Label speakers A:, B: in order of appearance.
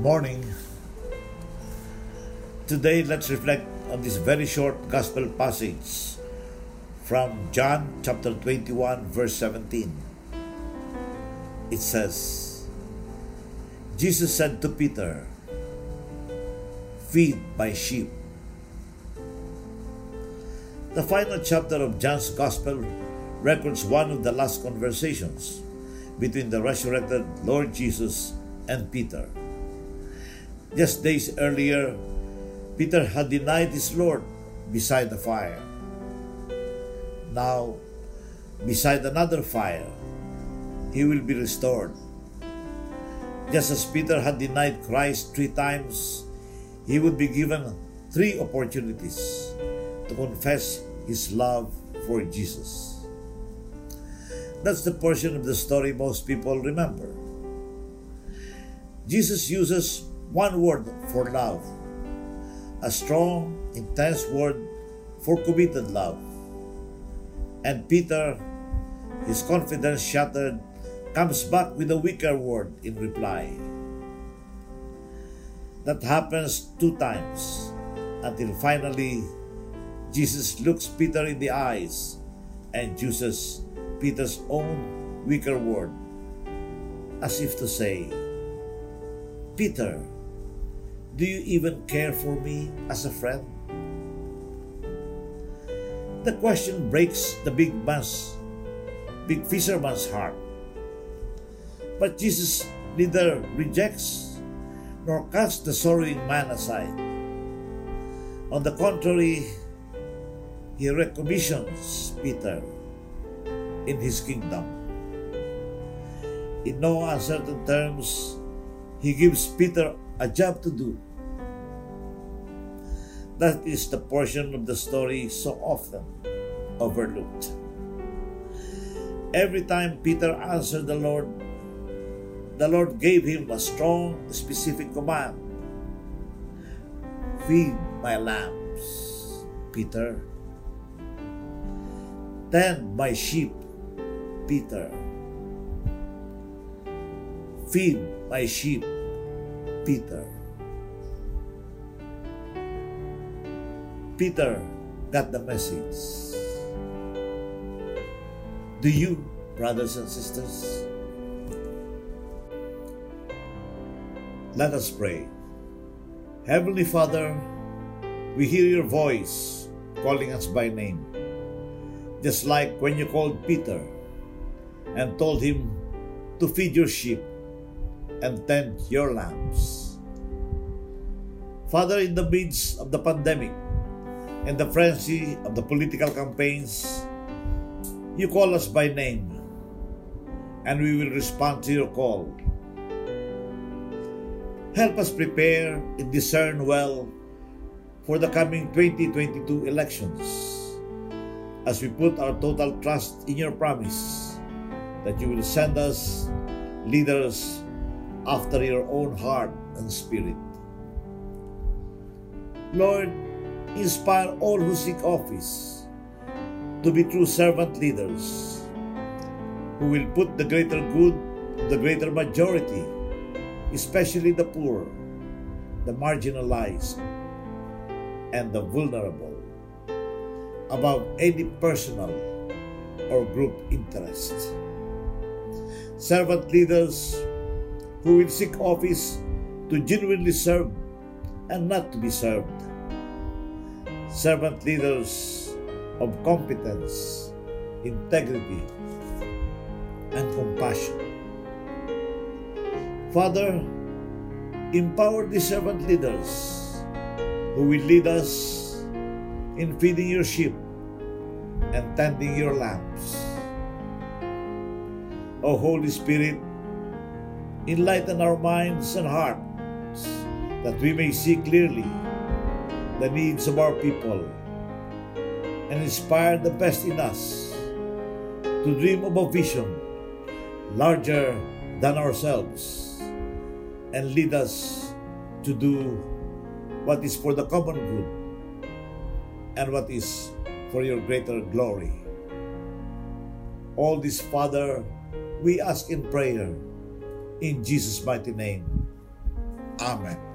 A: Morning. Today, let's reflect on this very short gospel passage from John chapter 21, verse 17. It says, Jesus said to Peter, Feed my sheep. The final chapter of John's Gospel records one of the last conversations between the resurrected Lord Jesus and Peter. Just days earlier, Peter had denied his Lord beside the fire. Now, beside another fire, he will be restored. Just as Peter had denied Christ three times, he would be given three opportunities to confess his love for Jesus. That's the portion of the story most people remember. Jesus uses one word for love, a strong, intense word for committed love. And Peter, his confidence shattered, comes back with a weaker word in reply. That happens two times until finally Jesus looks Peter in the eyes and uses Peter's own weaker word as if to say, Peter, do you even care for me as a friend? The question breaks the big man's, big fisherman's heart. But Jesus neither rejects nor casts the sorrowing man aside. On the contrary, he recommissions Peter in his kingdom. In no uncertain terms, he gives Peter a job to do. That is the portion of the story so often overlooked. Every time Peter answered the Lord, the Lord gave him a strong, specific command Feed my lambs, Peter. Tend my sheep, Peter. Feed my sheep, Peter. Peter got the message. Do you, brothers and sisters? Let us pray. Heavenly Father, we hear your voice calling us by name. Just like when you called Peter and told him to feed your sheep and tend your lambs. Father, in the midst of the pandemic and the frenzy of the political campaigns, you call us by name, and we will respond to your call. Help us prepare and discern well for the coming 2022 elections as we put our total trust in your promise that you will send us leaders after your own heart and spirit. Lord, inspire all who seek office to be true servant leaders who will put the greater good, the greater majority, especially the poor, the marginalized, and the vulnerable, above any personal or group interest. Servant leaders who will seek office to genuinely serve and not to be served. Servant leaders of competence, integrity, and compassion. Father, empower the servant leaders who will lead us in feeding your sheep and tending your lambs. O Holy Spirit, enlighten our minds and hearts that we may see clearly the needs of our people and inspire the best in us to dream of a vision larger than ourselves and lead us to do what is for the common good and what is for your greater glory. All this, Father, we ask in prayer in Jesus' mighty name. Amen.